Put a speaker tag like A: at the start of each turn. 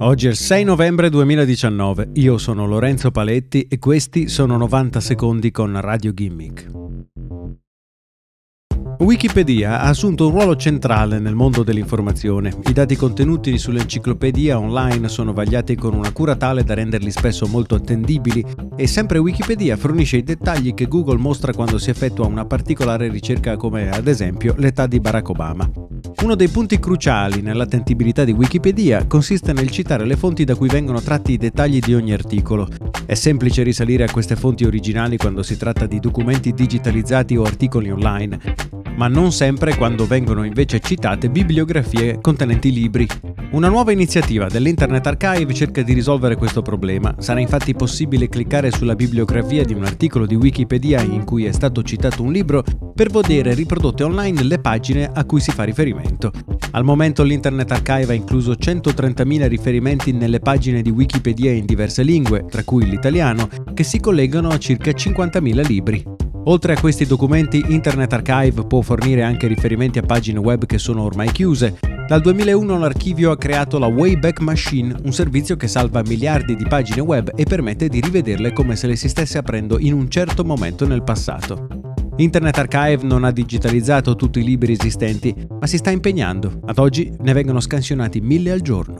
A: Oggi è il 6 novembre 2019, io sono Lorenzo Paletti e questi sono 90 secondi con Radio Gimmick. Wikipedia ha assunto un ruolo centrale nel mondo dell'informazione. I dati contenuti sull'enciclopedia online sono vagliati con una cura tale da renderli spesso molto attendibili e sempre Wikipedia fornisce i dettagli che Google mostra quando si effettua una particolare ricerca come ad esempio l'età di Barack Obama. Uno dei punti cruciali nell'attendibilità di Wikipedia consiste nel citare le fonti da cui vengono tratti i dettagli di ogni articolo. È semplice risalire a queste fonti originali quando si tratta di documenti digitalizzati o articoli online, ma non sempre quando vengono invece citate bibliografie contenenti libri. Una nuova iniziativa dell'Internet Archive cerca di risolvere questo problema. Sarà infatti possibile cliccare sulla bibliografia di un articolo di Wikipedia in cui è stato citato un libro per vedere riprodotte online le pagine a cui si fa riferimento. Al momento l'Internet Archive ha incluso 130.000 riferimenti nelle pagine di Wikipedia in diverse lingue, tra cui l'italiano, che si collegano a circa 50.000 libri. Oltre a questi documenti, Internet Archive può fornire anche riferimenti a pagine web che sono ormai chiuse. Dal 2001 l'archivio ha creato la Wayback Machine, un servizio che salva miliardi di pagine web e permette di rivederle come se le si stesse aprendo in un certo momento nel passato. Internet Archive non ha digitalizzato tutti i libri esistenti, ma si sta impegnando. Ad oggi ne vengono scansionati mille al giorno.